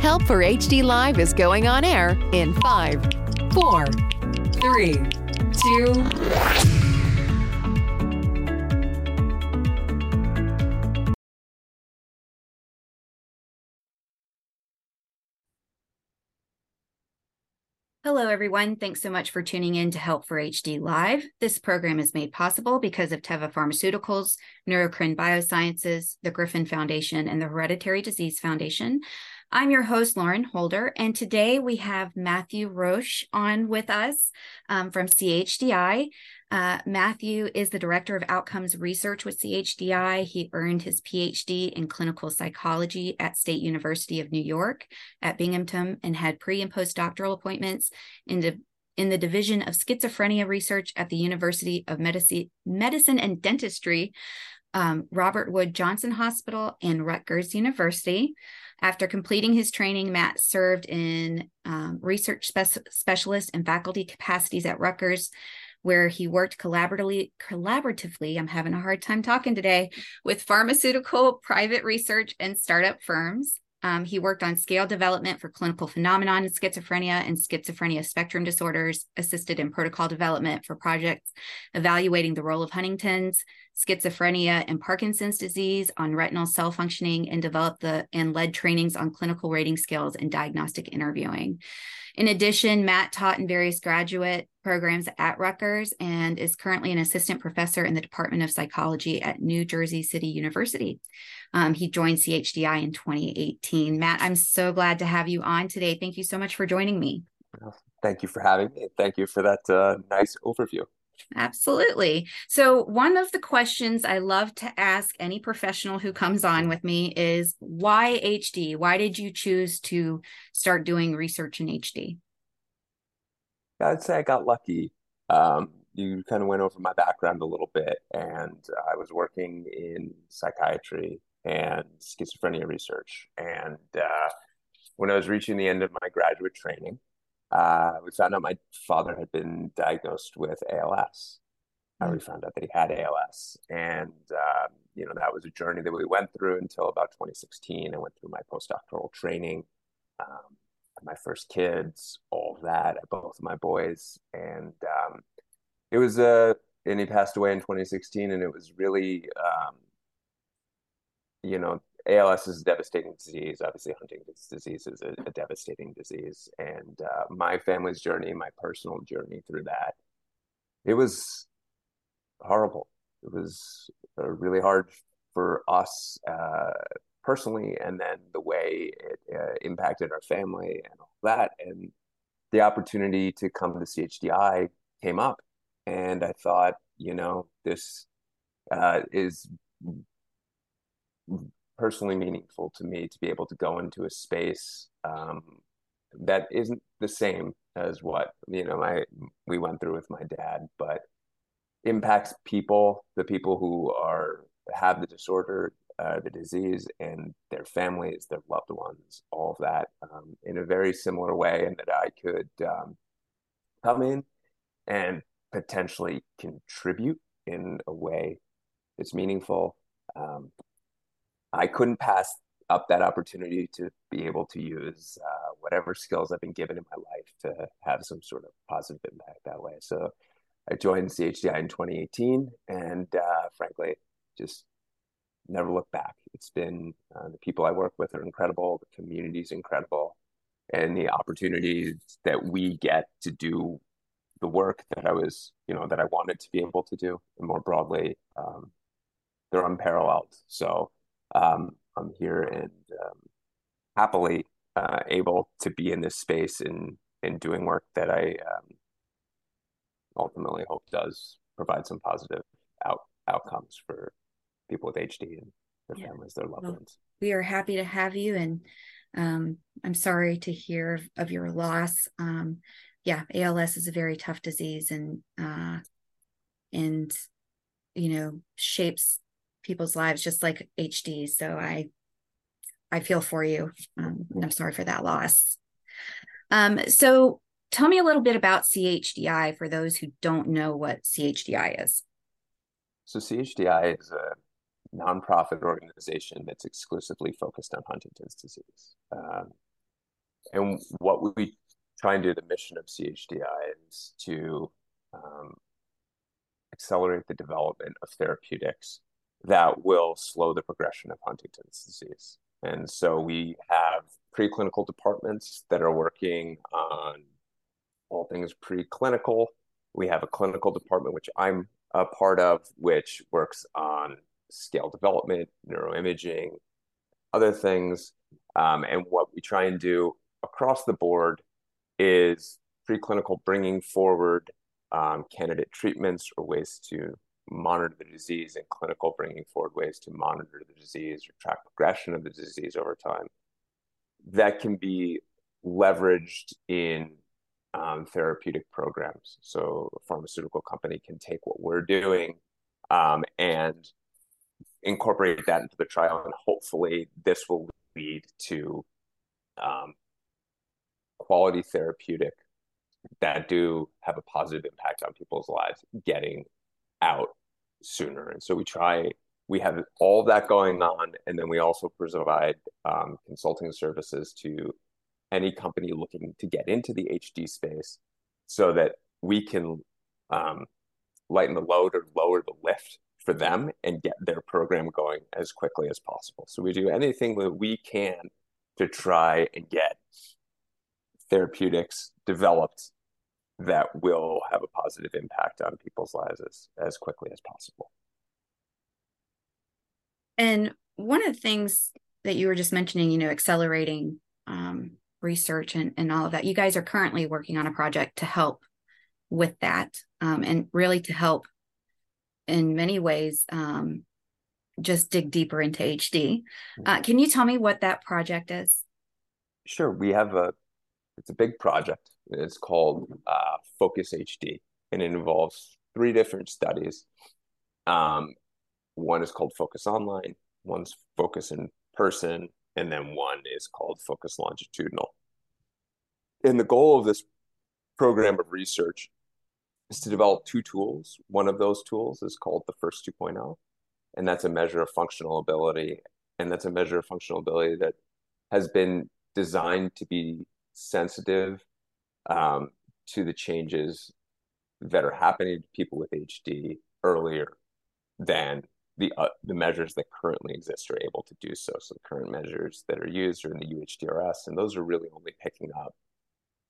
Help for HD Live is going on air in five, four, three, two. Hello, everyone. Thanks so much for tuning in to Help for HD Live. This program is made possible because of Teva Pharmaceuticals, Neurocrine Biosciences, the Griffin Foundation, and the Hereditary Disease Foundation. I'm your host, Lauren Holder, and today we have Matthew Roche on with us um, from CHDI. Uh, Matthew is the Director of Outcomes Research with CHDI. He earned his PhD in clinical psychology at State University of New York at Binghamton and had pre and postdoctoral appointments in the in the Division of Schizophrenia Research at the University of Medicine, Medicine and Dentistry, um, Robert Wood Johnson Hospital, and Rutgers University. After completing his training, Matt served in um, research spe- specialist and faculty capacities at Rutgers, where he worked collaboratively, collaboratively, I'm having a hard time talking today, with pharmaceutical, private research, and startup firms. Um, he worked on scale development for clinical phenomenon in schizophrenia and schizophrenia spectrum disorders, assisted in protocol development for projects evaluating the role of Huntington's, schizophrenia, and Parkinson's disease on retinal cell functioning, and developed the and led trainings on clinical rating scales and diagnostic interviewing. In addition, Matt taught in various graduate programs at Rutgers and is currently an assistant professor in the Department of Psychology at New Jersey City University. Um, he joined CHDI in 2018. Matt, I'm so glad to have you on today. Thank you so much for joining me. thank you for having me. Thank you for that uh, nice overview. Absolutely. So, one of the questions I love to ask any professional who comes on with me is why HD? Why did you choose to start doing research in HD? I'd say I got lucky. Um, you kind of went over my background a little bit, and I was working in psychiatry and schizophrenia research. And uh, when I was reaching the end of my graduate training, uh, we found out my father had been diagnosed with ALS. Mm-hmm. We found out that he had ALS, and um, you know that was a journey that we went through until about 2016. I went through my postdoctoral training, um, my first kids, all of that, both of my boys, and um, it was a. Uh, and he passed away in 2016, and it was really, um, you know, ALS is a devastating disease. Obviously, Huntington's disease is a, a devastating disease. And uh, my family's journey, my personal journey through that, it was horrible. It was uh, really hard for us uh, personally, and then the way it uh, impacted our family and all that. And the opportunity to come to CHDI came up. And I thought, you know, this uh, is personally meaningful to me to be able to go into a space um, that isn't the same as what you know my we went through with my dad, but impacts people, the people who are have the disorder, uh, the disease, and their families, their loved ones, all of that um, in a very similar way, and that I could um, come in and potentially contribute in a way that's meaningful um, I couldn't pass up that opportunity to be able to use uh, whatever skills I've been given in my life to have some sort of positive impact that way. So I joined CHDI in 2018, and uh, frankly, just never looked back. It's been uh, the people I work with are incredible, the community is incredible, and the opportunities that we get to do the work that I was, you know, that I wanted to be able to do, and more broadly, um, they're unparalleled. So um, I'm here and um, happily uh, able to be in this space and and doing work that I um, ultimately hope does provide some positive out outcomes for people with HD and their yeah. families, their loved well, ones. We are happy to have you and um, I'm sorry to hear of, of your loss. Um, yeah, ALS is a very tough disease and uh, and you know shapes people's lives just like HD. So I I feel for you. Um, I'm sorry for that loss. Um, so tell me a little bit about CHDI for those who don't know what CHDI is. So CHDI is a nonprofit organization that's exclusively focused on Huntington's disease. Um, and what we try and do, the mission of CHDI is to um, accelerate the development of therapeutics that will slow the progression of Huntington's disease. And so we have preclinical departments that are working on all things preclinical. We have a clinical department, which I'm a part of, which works on scale development, neuroimaging, other things. Um, and what we try and do across the board is preclinical bringing forward um, candidate treatments or ways to monitor the disease, and clinical bringing forward ways to monitor the disease or track progression of the disease over time. That can be leveraged in um, therapeutic programs. So a pharmaceutical company can take what we're doing um, and incorporate that into the trial, and hopefully this will lead to um, quality therapeutic that do have a positive impact on people's lives getting out sooner. And so we try, we have all that going on, and then we also provide um, consulting services to any company looking to get into the HD space so that we can um, lighten the load or lower the lift for them and get their program going as quickly as possible. So we do anything that we can to try and get therapeutics developed that will have a positive impact on people's lives as, as quickly as possible. And one of the things that you were just mentioning, you know, accelerating um, research and, and all of that, you guys are currently working on a project to help with that um, and really to help in many ways um, just dig deeper into HD. Uh, can you tell me what that project is? Sure. We have a, it's a big project. It's called uh, Focus HD, and it involves three different studies. Um, one is called Focus Online, one's Focus in Person, and then one is called Focus Longitudinal. And the goal of this program of research is to develop two tools. One of those tools is called the FIRST 2.0, and that's a measure of functional ability. And that's a measure of functional ability that has been designed to be sensitive um, to the changes that are happening to people with HD earlier than the uh, the measures that currently exist are able to do so. So the current measures that are used are in the UHDRS, and those are really only picking up,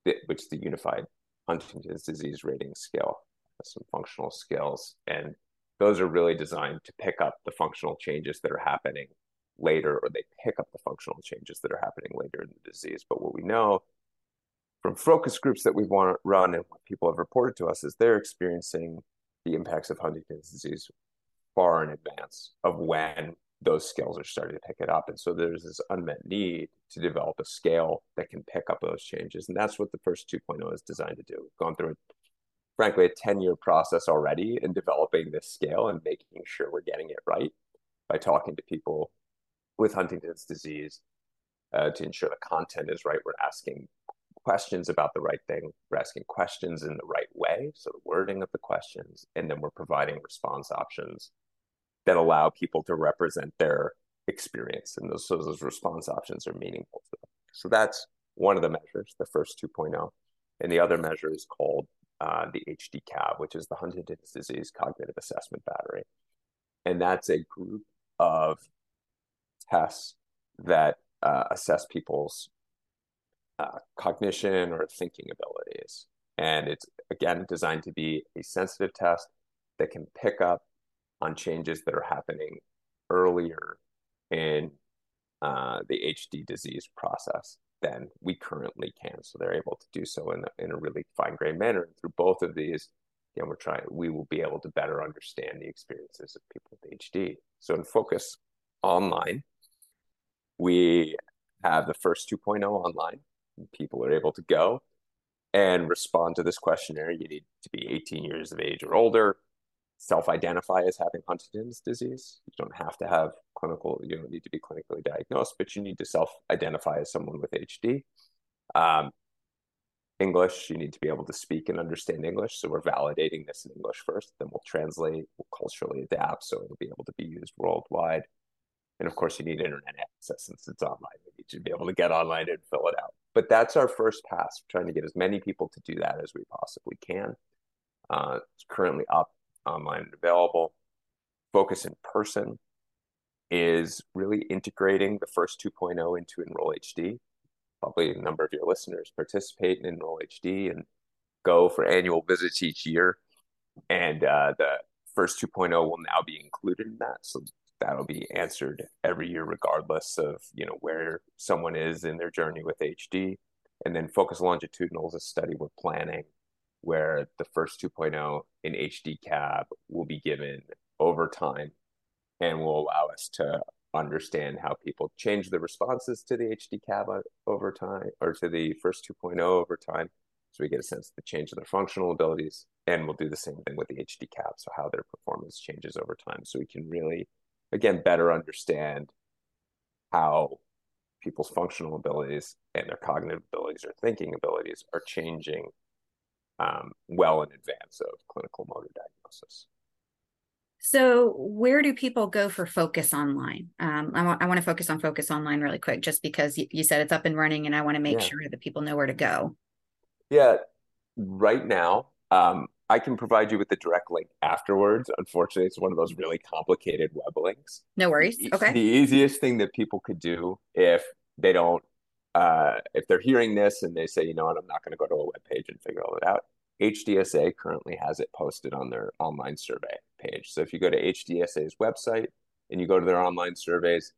the, which the Unified Huntington's Disease Rating Scale, some functional scales, and those are really designed to pick up the functional changes that are happening later, or they pick up the functional changes that are happening later in the disease. But what we know from focus groups that we've run and what people have reported to us is they're experiencing the impacts of Huntington's disease far in advance of when those scales are starting to pick it up. And so there's this unmet need to develop a scale that can pick up those changes. And that's what the FIRST 2.0 is designed to do. We've gone through, frankly, a 10 year process already in developing this scale and making sure we're getting it right by talking to people with Huntington's disease uh, to ensure the content is right. We're asking questions about the right thing. We're asking questions in the right way. So the wording of the questions, and then we're providing response options that allow people to represent their experience. And those, so those response options are meaningful to them. So that's one of the measures, the FIRST 2.0. And the other measure is called uh, the HD-CAB, which is the Huntington's Disease Cognitive Assessment Battery. And that's a group of tests that uh, assess people's uh, cognition or thinking abilities. And it's, again, designed to be a sensitive test that can pick up on changes that are happening earlier in uh, the HD disease process than we currently can. So they're able to do so in in a really fine grained manner. And through both of these, again, we're trying, we will be able to better understand the experiences of people with HD. So in Focus Online, we have the FIRST 2.0 online. People are able to go and respond to this questionnaire. You need to be 18 years of age or older, self-identify as having Huntington's disease. You don't have to have clinical, you don't need to be clinically diagnosed, but you need to self-identify as someone with HD. Um, English, you need to be able to speak and understand English. So we're validating this in English first, then we'll translate, we'll culturally adapt so it'll be able to be used worldwide. And of course, you need internet access since it's online. You need to be able to get online and fill it out. But that's our first pass, trying to get as many people to do that as we possibly can. Uh, it's currently up online and available. Focus in person is really integrating the FIRST 2.0 into Enroll HD probably a number of your listeners participate in Enroll HD and go for annual visits each year. And uh, the FIRST 2.0 will now be included in that. So that'll be answered every year, regardless of you know where someone is in their journey with HD. And then Focus Longitudinal is a study we're planning where the FIRST 2.0 in HD cab will be given over time and will allow us to understand how people change the responses to the HD-CAB over time or to the FIRST 2.0 over time. So we get a sense of the change of their functional abilities. And we'll do the same thing with the HD-CAB. So how their performance changes over time. So we can really, again, better understand how people's functional abilities and their cognitive abilities or thinking abilities are changing um, well in advance of clinical motor diagnosis. So, where do people go for Focus Online? Um, I, want, I want to focus on Focus Online really quick, just because you, you said it's up and running, and I want to make yeah. sure that people know where to go. Yeah, right now, um, I can provide you with the direct link afterwards. Unfortunately, it's one of those really complicated web links. No worries. Okay. The easiest thing that people could do if they don't, uh, if they're hearing this and they say, you know what, I'm not going to go to a web page and figure all it out, HDSA currently has it posted on their online survey page. So if you go to HDSA's website and you go to their online surveys,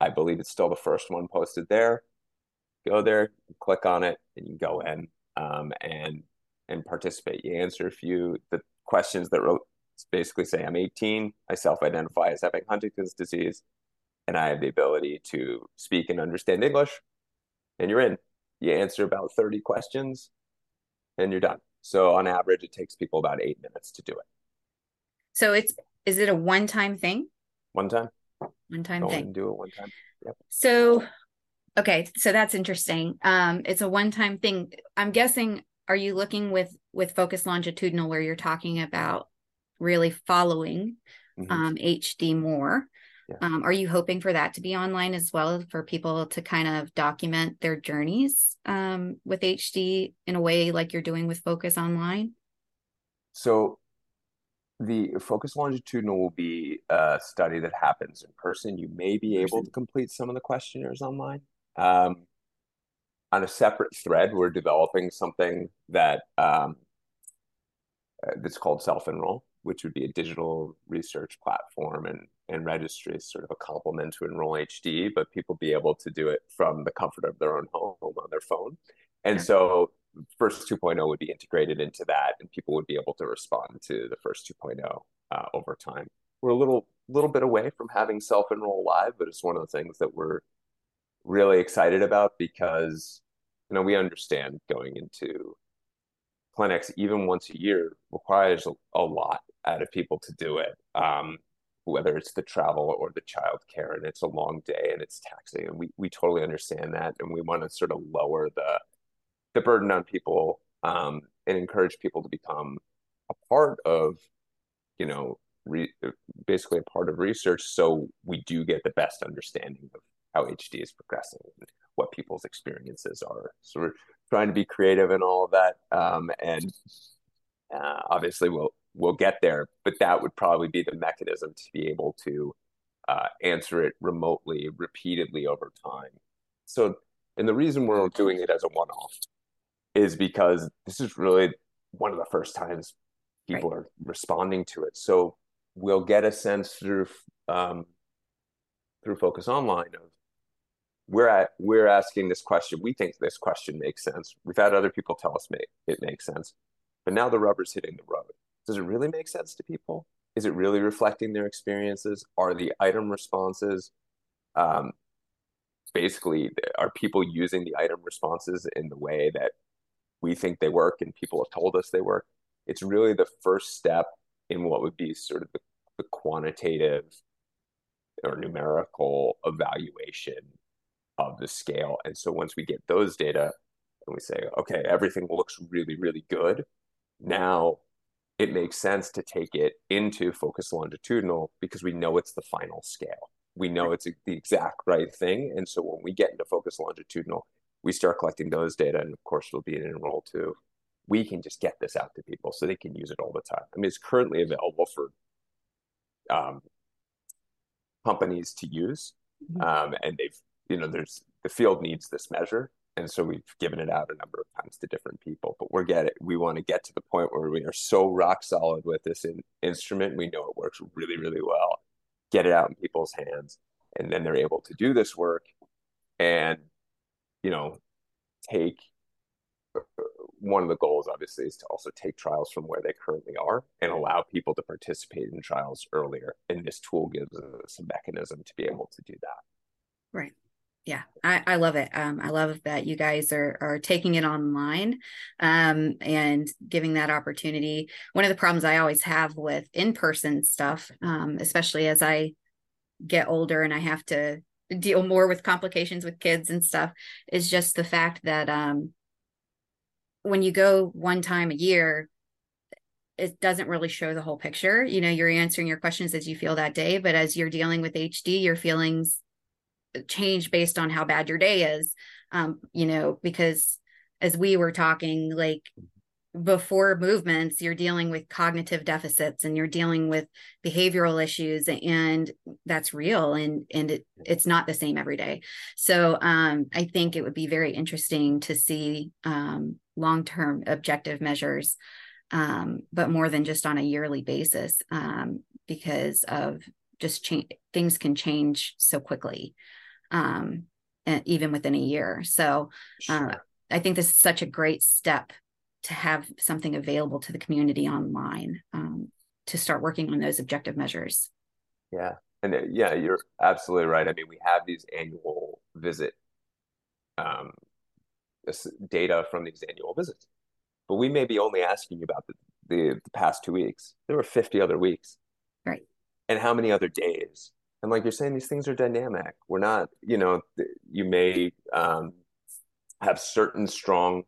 I believe it's still the first one posted there. Go there, click on it, and you go in um, and and participate. You answer a few the questions that wrote basically say I'm 18, I self-identify as having Huntington's disease, and I have the ability to speak and understand English, and you're in. You answer about 30 questions, and you're done. So on average, it takes people about eight minutes to do it. So it's is it a one time thing? One time. One time thing. do it one time. Yep. So okay, so that's interesting. Um, it's a one time thing. I'm guessing. Are you looking with with focus longitudinal where you're talking about really following mm-hmm. um, HD more? Yeah. Um, are you hoping for that to be online as well for people to kind of document their journeys um, with HD in a way like you're doing with Focus Online? So, the Focus Longitudinal will be a study that happens in person. You may be able to complete some of the questionnaires online. Um, on a separate thread, we're developing something that um, uh, that's called Self Enroll, which would be a digital research platform and and registry is sort of a complement to Enroll HD, but people be able to do it from the comfort of their own home on their phone. And so FIRST 2.0 would be integrated into that and people would be able to respond to the FIRST 2.0 uh, over time. We're a little little bit away from having self-enroll live, but it's one of the things that we're really excited about because you know we understand going into clinics even once a year requires a, a lot out of people to do it. Um, whether it's the travel or the child care and it's a long day and it's taxing and we, we totally understand that and we want to sort of lower the the burden on people um, and encourage people to become a part of you know re- basically a part of research so we do get the best understanding of how hd is progressing what people's experiences are so we're trying to be creative and all of that um, and uh, obviously we'll we'll get there, but that would probably be the mechanism to be able to uh, answer it remotely, repeatedly over time. So, and the reason we're doing it as a one off is because this is really one of the first times people right. are responding to it. So, we'll get a sense through um, through Focus Online of we're at we're asking this question. We think this question makes sense. We've had other people tell us make, it makes sense, but now the rubber's hitting the road does it really make sense to people? Is it really reflecting their experiences? Are the item responses um, basically are people using the item responses in the way that we think they work and people have told us they work it's really the first step in what would be sort of the, the quantitative or numerical evaluation of the scale and so once we get those data and we say okay everything looks really really good now it makes sense to take it into focus longitudinal because we know it's the final scale we know it's the exact right thing. And so when we get into focus longitudinal, we start collecting those data. And of course, it'll be an enroll too. We can just get this out to people so they can use it all the time. I mean, it's currently available for um, companies to use. Mm-hmm. Um, and they've, you know, there's the field needs this measure. And so we've given it out a number of times to different people, but we're getting, we want to get to the point where we are so rock solid with this in, instrument. We know it works really, really well get it out in people's hands and then they're able to do this work and you know take uh, one of the goals obviously is to also take trials from where they currently are and allow people to participate in trials earlier and this tool gives us a mechanism to be able to do that right yeah i, I love it. Um, i love that you guys are are taking it online um, and giving that opportunity. One of the problems i always have with in-person stuff um, especially as i get older and i have to deal more with complications with kids and stuff is just the fact that um, when you go one time a year it doesn't really show the whole picture. You know you're answering your questions as you feel that day but as you're dealing with hd your feelings change based on how bad your day is um you know because as we were talking like before movements you're dealing with cognitive deficits and you're dealing with behavioral issues and that's real and and it, it's not the same every day. So um i think it would be very interesting to see um long-term objective measures um but more than just on a yearly basis um because of just change things can change so quickly um, even within a year. So uh, sure. uh, I think this is such a great step to have something available to the community online um, to start working on those objective measures. Yeah. And uh, yeah, you're absolutely right. I mean, we have these annual visit um, data from these annual visits, but we may be only asking you about the, the, the past two weeks. There were 50 other weeks. Right. And how many other days? And like you're saying these things are dynamic. We're not you know you may um, have certain strong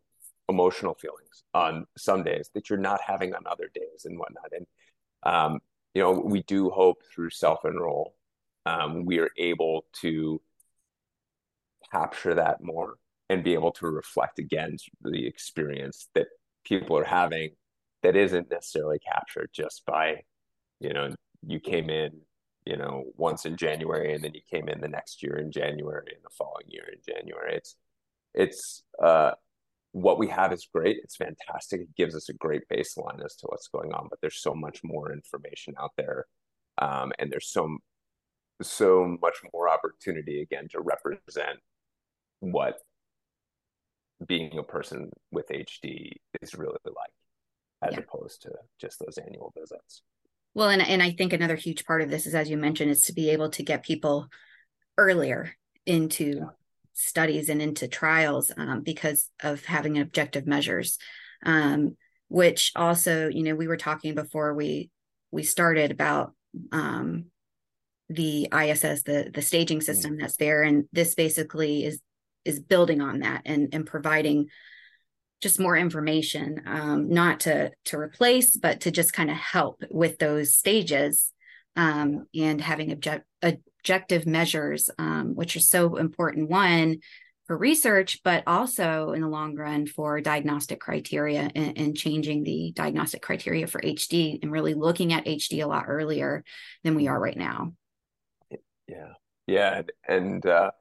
emotional feelings on some days that you're not having on other days and whatnot. And um, you know we do hope through self enroll um, we are able to capture that more and be able to reflect against the experience that people are having that isn't necessarily captured just by you know you came in you know, once in January and then you came in the next year in January and the following year in January. It's it's uh what we have is great. It's fantastic. It gives us a great baseline as to what's going on, but there's so much more information out there. Um, and there's so so much more opportunity again to represent what being a person with HD is really like, as yeah. opposed to just those annual visits. Well, and and I think another huge part of this is, as you mentioned, is to be able to get people earlier into studies and into trials um, because of having objective measures. Um, which also, you know, we were talking before we we started about um, the ISS, the the staging system that's there, and this basically is is building on that and and providing just more information um, not to to replace but to just kind of help with those stages um, and having object, objective measures um, which are so important one for research but also in the long run for diagnostic criteria and, and changing the diagnostic criteria for hd and really looking at hd a lot earlier than we are right now. Yeah. Yeah and uh,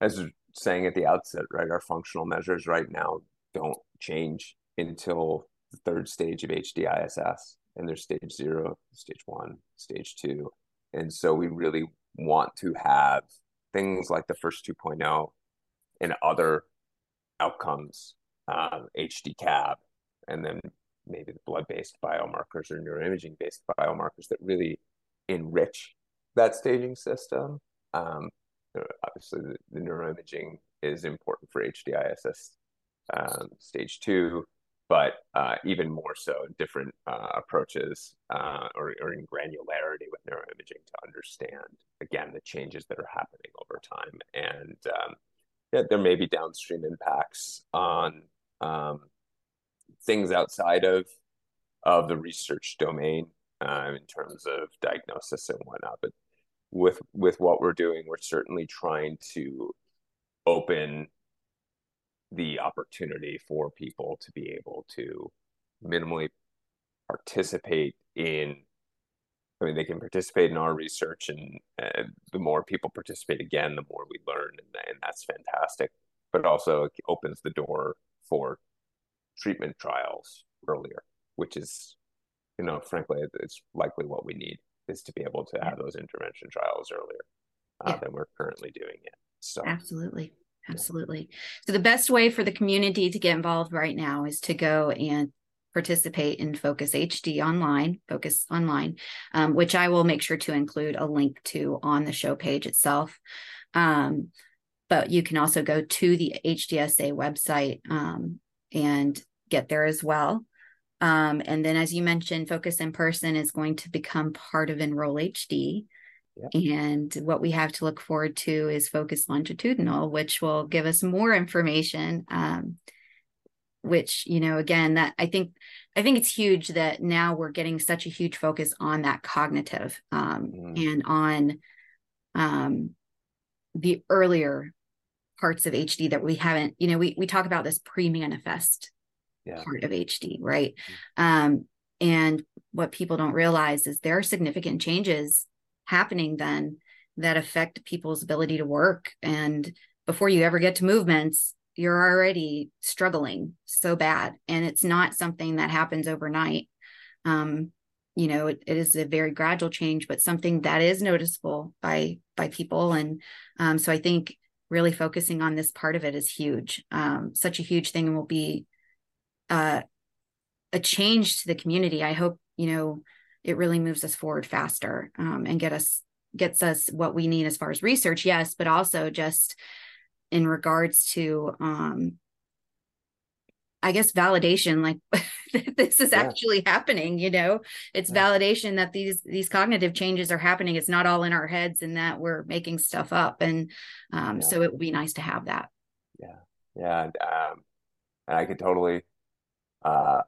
as saying at the outset right our functional measures right now don't change until the third stage of HDISS. And there's stage zero, stage one, stage two. And so we really want to have things like the FIRST 2.0 and other outcomes, um, and then maybe the blood based biomarkers or neuroimaging based biomarkers that really enrich that staging system. Um, obviously the, the neuroimaging is important for HDISS um, stage two, but uh, even more so, different uh, approaches uh, or, or, in granularity with neuroimaging to understand again the changes that are happening over time, and um, yeah, there may be downstream impacts on um, things outside of of the research domain uh, in terms of diagnosis and whatnot, but with with what we're doing, we're certainly trying to open the opportunity for people to be able to minimally participate in i mean they can participate in our research and uh, the more people participate again the more we learn and, and that's fantastic. But also it opens the door for treatment trials earlier which is you know frankly it's likely what we need is to be able to have those intervention trials earlier uh, yeah. than we're currently doing it so absolutely Absolutely. So the best way for the community to get involved right now is to go and participate in Focus HD online, Focus Online, um, which I will make sure to include a link to on the show page itself. Um, but you can also go to the HDSA website um, and get there as well. Um, and then, as you mentioned, Focus in Person is going to become part of Enroll HD. And what we have to look forward to is Focus Longitudinal, which will give us more information. Um, which you know, again, that I think I think it's huge that now we're getting such a huge focus on that cognitive um, mm. and on um, the earlier parts of HD that we haven't. You know, we we talk about this pre-manifest yeah. part of HD, right? Mm. Um, and what people don't realize is there are significant changes happening then that affect people's ability to work. And before you ever get to movements you're already struggling so bad. And it's not something that happens overnight. Um, you know it, it is a very gradual change but something that is noticeable by by people. And um, so i think really focusing on this part of it is huge. Um, such a huge thing and will be uh, a change to the community. I hope you know it really moves us forward faster um, and get us gets us what we need as far as research yes but also just in regards to um i guess validation like this is yeah. actually happening you know it's yeah. validation that these these cognitive changes are happening it's not all in our heads and that we're making stuff up and um yeah. so it would be nice to have that yeah yeah and, um and i could totally uh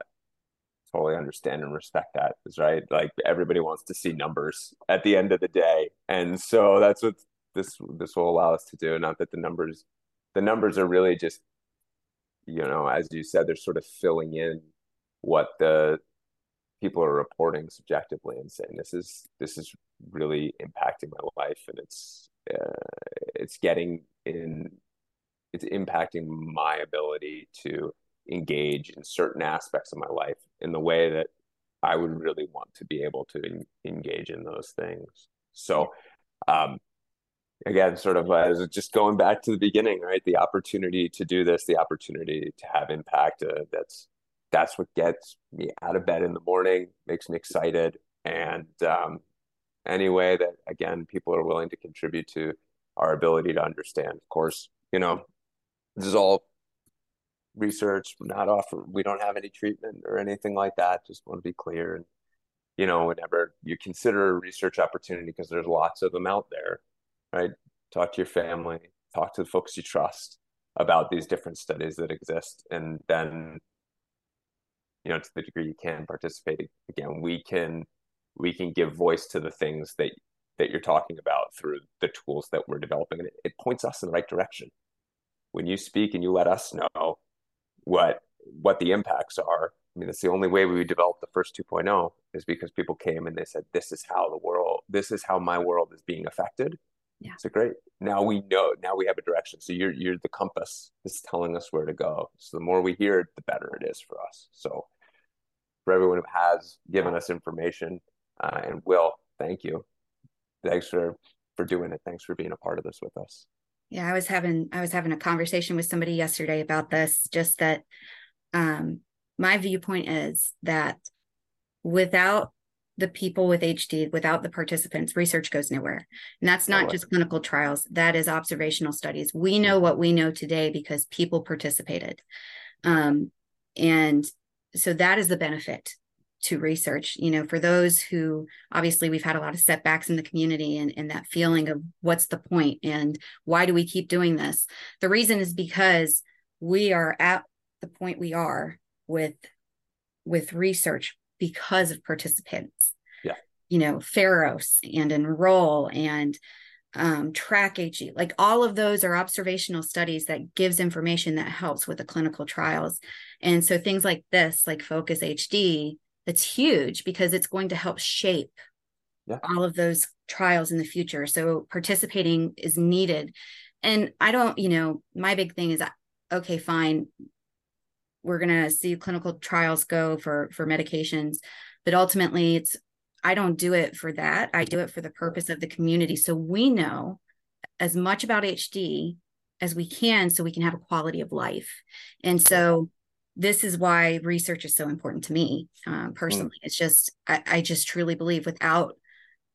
totally understand and respect that is right? Like everybody wants to see numbers at the end of the day. And so that's what this this will allow us to do. Not that the numbers the numbers are really just you know as you said they're sort of filling in what the people are reporting subjectively and saying this is this is really impacting my life and it's uh, it's getting in it's impacting my ability to engage in certain aspects of my life in the way that I would really want to be able to engage in those things. So, um, again, sort of as just going back to the beginning, right? The opportunity to do this, the opportunity to have impact. Uh, that's that's what gets me out of bed in the morning, makes me excited, and um, any way that again people are willing to contribute to our ability to understand. Of course, you know, this is all research. Not offer. We don't have any treatment or anything like that. Just want to be clear. And you know, whenever you consider a research opportunity, because there's lots of them out there, right? Talk to your family. Talk to the folks you trust about these different studies that exist, and then you know, to the degree you can participate. Again, we can we can give voice to the things that that you're talking about through the tools that we're developing, and it, it points us in the right direction when you speak and you let us know what what the impacts are. I mean, that's the only way we developed the FIRST 2.0 is because people came and they said, "This is how the world, this is how my world is being affected." Yeah. So great. Now we know. Now we have a direction. So you're you're the compass. It's telling us where to go. So the more we hear it, the better it is for us. So for everyone who has given us information uh, and will, thank you. Thanks for for doing it. Thanks for being a part of this with us yeah i was having i was having a conversation with somebody yesterday about this just that um my viewpoint is that without the people with HD, without the participants, research goes nowhere. And that's not just clinical trials, that is observational studies. We know what we know today because people participated. Um, and so that is the benefit to research. You know, for those who obviously we've had a lot of setbacks in the community and, and that feeling of what's the point and why do we keep doing this? The reason is because we are at the point we are with with research because of participants. Yeah. You know, Pharos and Enroll and um, TRACK-HD, like all of those are observational studies that gives information that helps with the clinical trials. And so things like this, like Focus HD, it's huge because it's going to help shape yeah. all of those trials in the future. So participating is needed. And I don't, you know, my big thing is okay, fine we're going to see clinical trials go for for medications but ultimately it's i don't do it for that i do it for the purpose of the community so we know as much about hd as we can so we can have a quality of life and so this is why research is so important to me um, personally mm. it's just I, I just truly believe without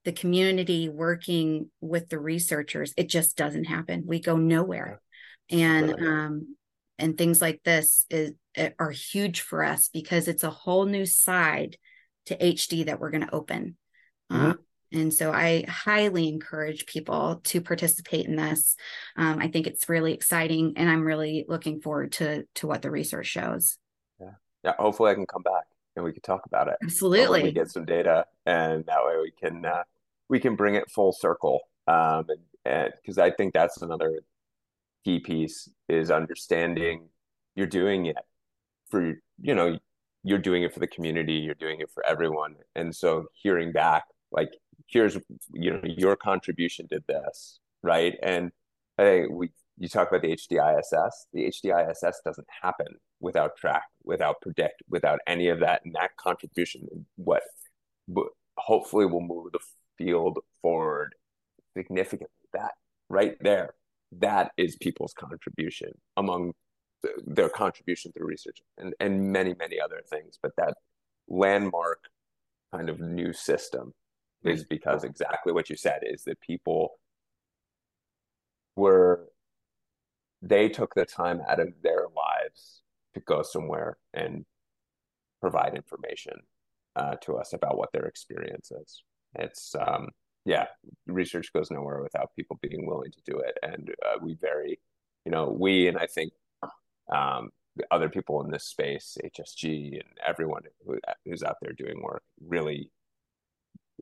the community working with the researchers it just doesn't happen we go nowhere and um, and things like this is eh, are huge for us because it's a whole new side to HD that we're going to open. Mm-hmm. Um, and so I highly encourage people to participate in this. Um, I think it's really exciting, and I'm really looking forward to to what the research shows. Yeah, yeah. Hopefully, I can come back and we can talk about it. Absolutely, we get some data, and that way we can uh, we can bring it full circle. Um, and because I think that's another key piece is understanding you're doing it for you know you're doing it for the community you're doing it for everyone and so hearing back like here's you know your contribution to this right? And hey we you talk about the HDISS the HDISS doesn't happen without track without predict without any of that. And that contribution what hopefully will move the field forward significantly. That right there that is people's contribution among the, their contribution through research and, and many, many other things. But that landmark kind of new system is because exactly what you said is that people were they took the time out of their lives to go somewhere and provide information uh, to us about what their experience is. It's um, yeah, research goes nowhere without people being willing to do it. And uh, we very, you know, we and I think um, other people in this space, HSG and everyone who, who's out there doing work, really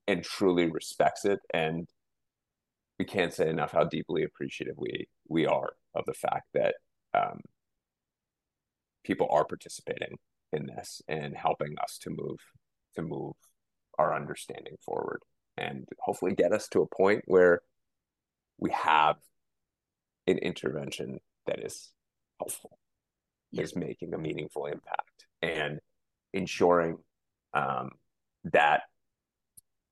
and truly respects it. And we can't say enough how deeply appreciative we we are of the fact that um, people are participating in this and helping us to move to move our understanding forward and hopefully get us to a point where we have an intervention that is helpful, yeah. is making a meaningful impact, and ensuring um, that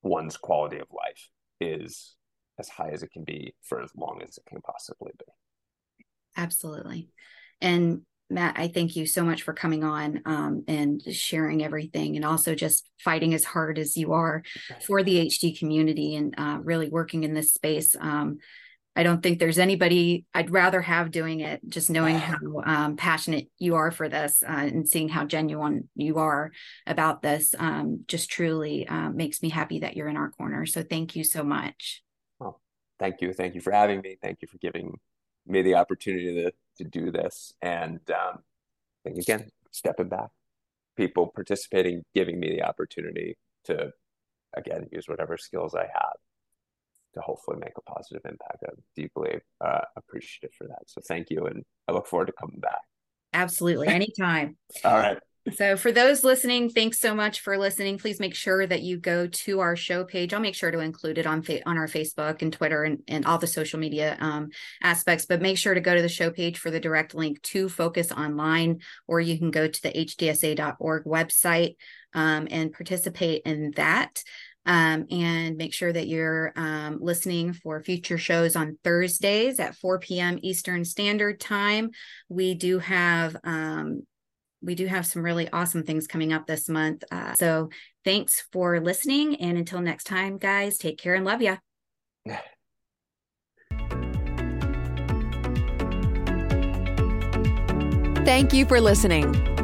one's quality of life is as high as it can be for as long as it can possibly be. Absolutely. And Matt, I thank you so much for coming on um, and sharing everything, and also just fighting as hard as you are for the HD community and uh, really working in this space. Um, I don't think there's anybody I'd rather have doing it. Just knowing how um, passionate you are for this uh, and seeing how genuine you are about this, um, just truly uh, makes me happy that you're in our corner. So thank you so much. Well, thank you, thank you for having me. Thank you for giving me the opportunity to to do this. And um, think again, stepping back, people participating, giving me the opportunity to again use whatever skills I have to hopefully make a positive impact. I'm deeply uh, appreciative for that. So thank you, and I look forward to coming back. Absolutely, anytime. All right. So, for those listening, thanks so much for listening. Please make sure that you go to our show page. I'll make sure to include it on fa- on our Facebook and Twitter and, and all the social media um, aspects. But make sure to go to the show page for the direct link to Focus Online, or you can go to the hdsa.org website um, and participate in that. Um, and make sure that you're um, listening for future shows on Thursdays at 4 p.m. Eastern Standard Time. We do have um, we do have some really awesome things coming up this month. Uh, so thanks for listening. And until next time, guys, take care and love you. Thank you for listening.